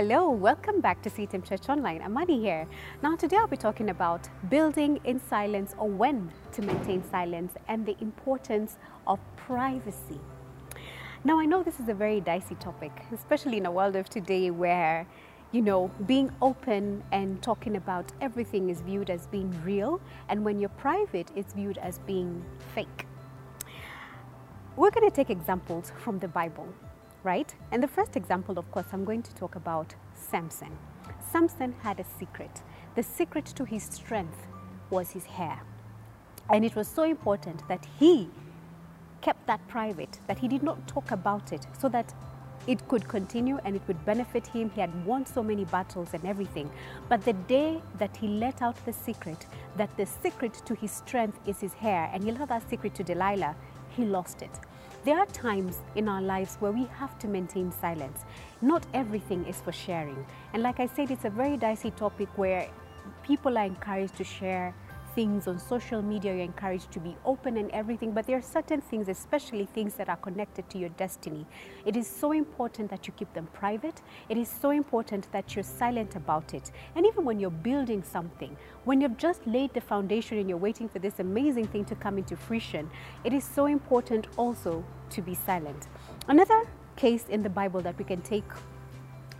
Hello, welcome back to CTM Church Online. Amani here. Now, today I'll be talking about building in silence or when to maintain silence and the importance of privacy. Now, I know this is a very dicey topic, especially in a world of today where, you know, being open and talking about everything is viewed as being real, and when you're private, it's viewed as being fake. We're going to take examples from the Bible right? And the first example, of course, I'm going to talk about Samson. Samson had a secret. The secret to his strength was his hair. And it was so important that he kept that private, that he did not talk about it, so that it could continue and it would benefit him. He had won so many battles and everything. But the day that he let out the secret, that the secret to his strength is his hair, and he let that secret to Delilah, he lost it. There are times in our lives where we have to maintain silence. Not everything is for sharing. And like I said, it's a very dicey topic where people are encouraged to share things on social media, you're encouraged to be open and everything, but there are certain things, especially things that are connected to your destiny. It is so important that you keep them private. It is so important that you're silent about it. And even when you're building something, when you've just laid the foundation and you're waiting for this amazing thing to come into fruition, it is so important also to be silent. Another case in the Bible that we can take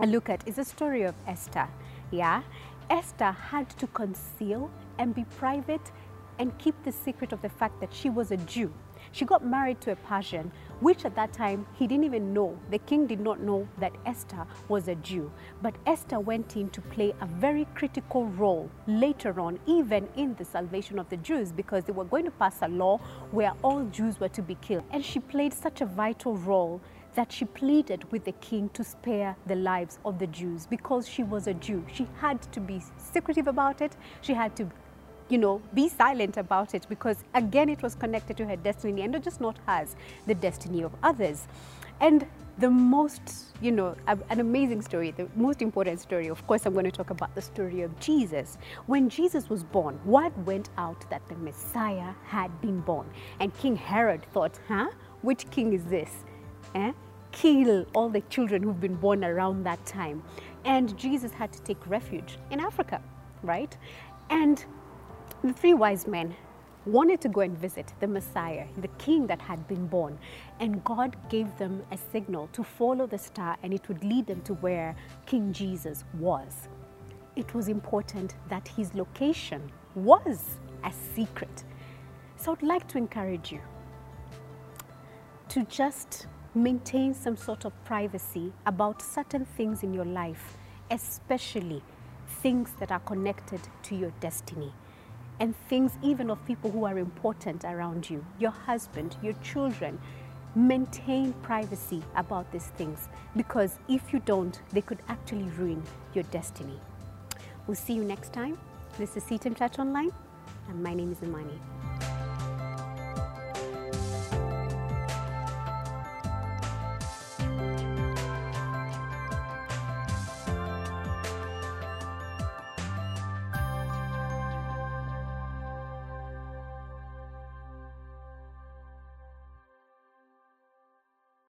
a look at is the story of Esther. Yeah, Esther had to conceal and be private and keep the secret of the fact that she was a Jew. She got married to a Persian, which at that time he didn't even know. The king did not know that Esther was a Jew. But Esther went in to play a very critical role later on, even in the salvation of the Jews, because they were going to pass a law where all Jews were to be killed. And she played such a vital role that she pleaded with the king to spare the lives of the Jews because she was a Jew. She had to be secretive about it. She had to, you know, be silent about it because, again, it was connected to her destiny and just not hers, the destiny of others. And the most, you know, an amazing story, the most important story, of course, I'm going to talk about the story of Jesus. When Jesus was born, word went out that the Messiah had been born. And King Herod thought, huh? Which king is this? Eh, kill all the children who've been born around that time. And Jesus had to take refuge in Africa, right? And the three wise men wanted to go and visit the Messiah, the king that had been born. And God gave them a signal to follow the star and it would lead them to where King Jesus was. It was important that his location was a secret. So I'd like to encourage you to just maintain some sort of privacy about certain things in your life, especially things that are connected to your destiny and things even of people who are important around you, your husband, your children. Maintain privacy about these things because if you don't, they could actually ruin your destiny. We'll see you next time. This is CTM Church Online, and my name is Imani.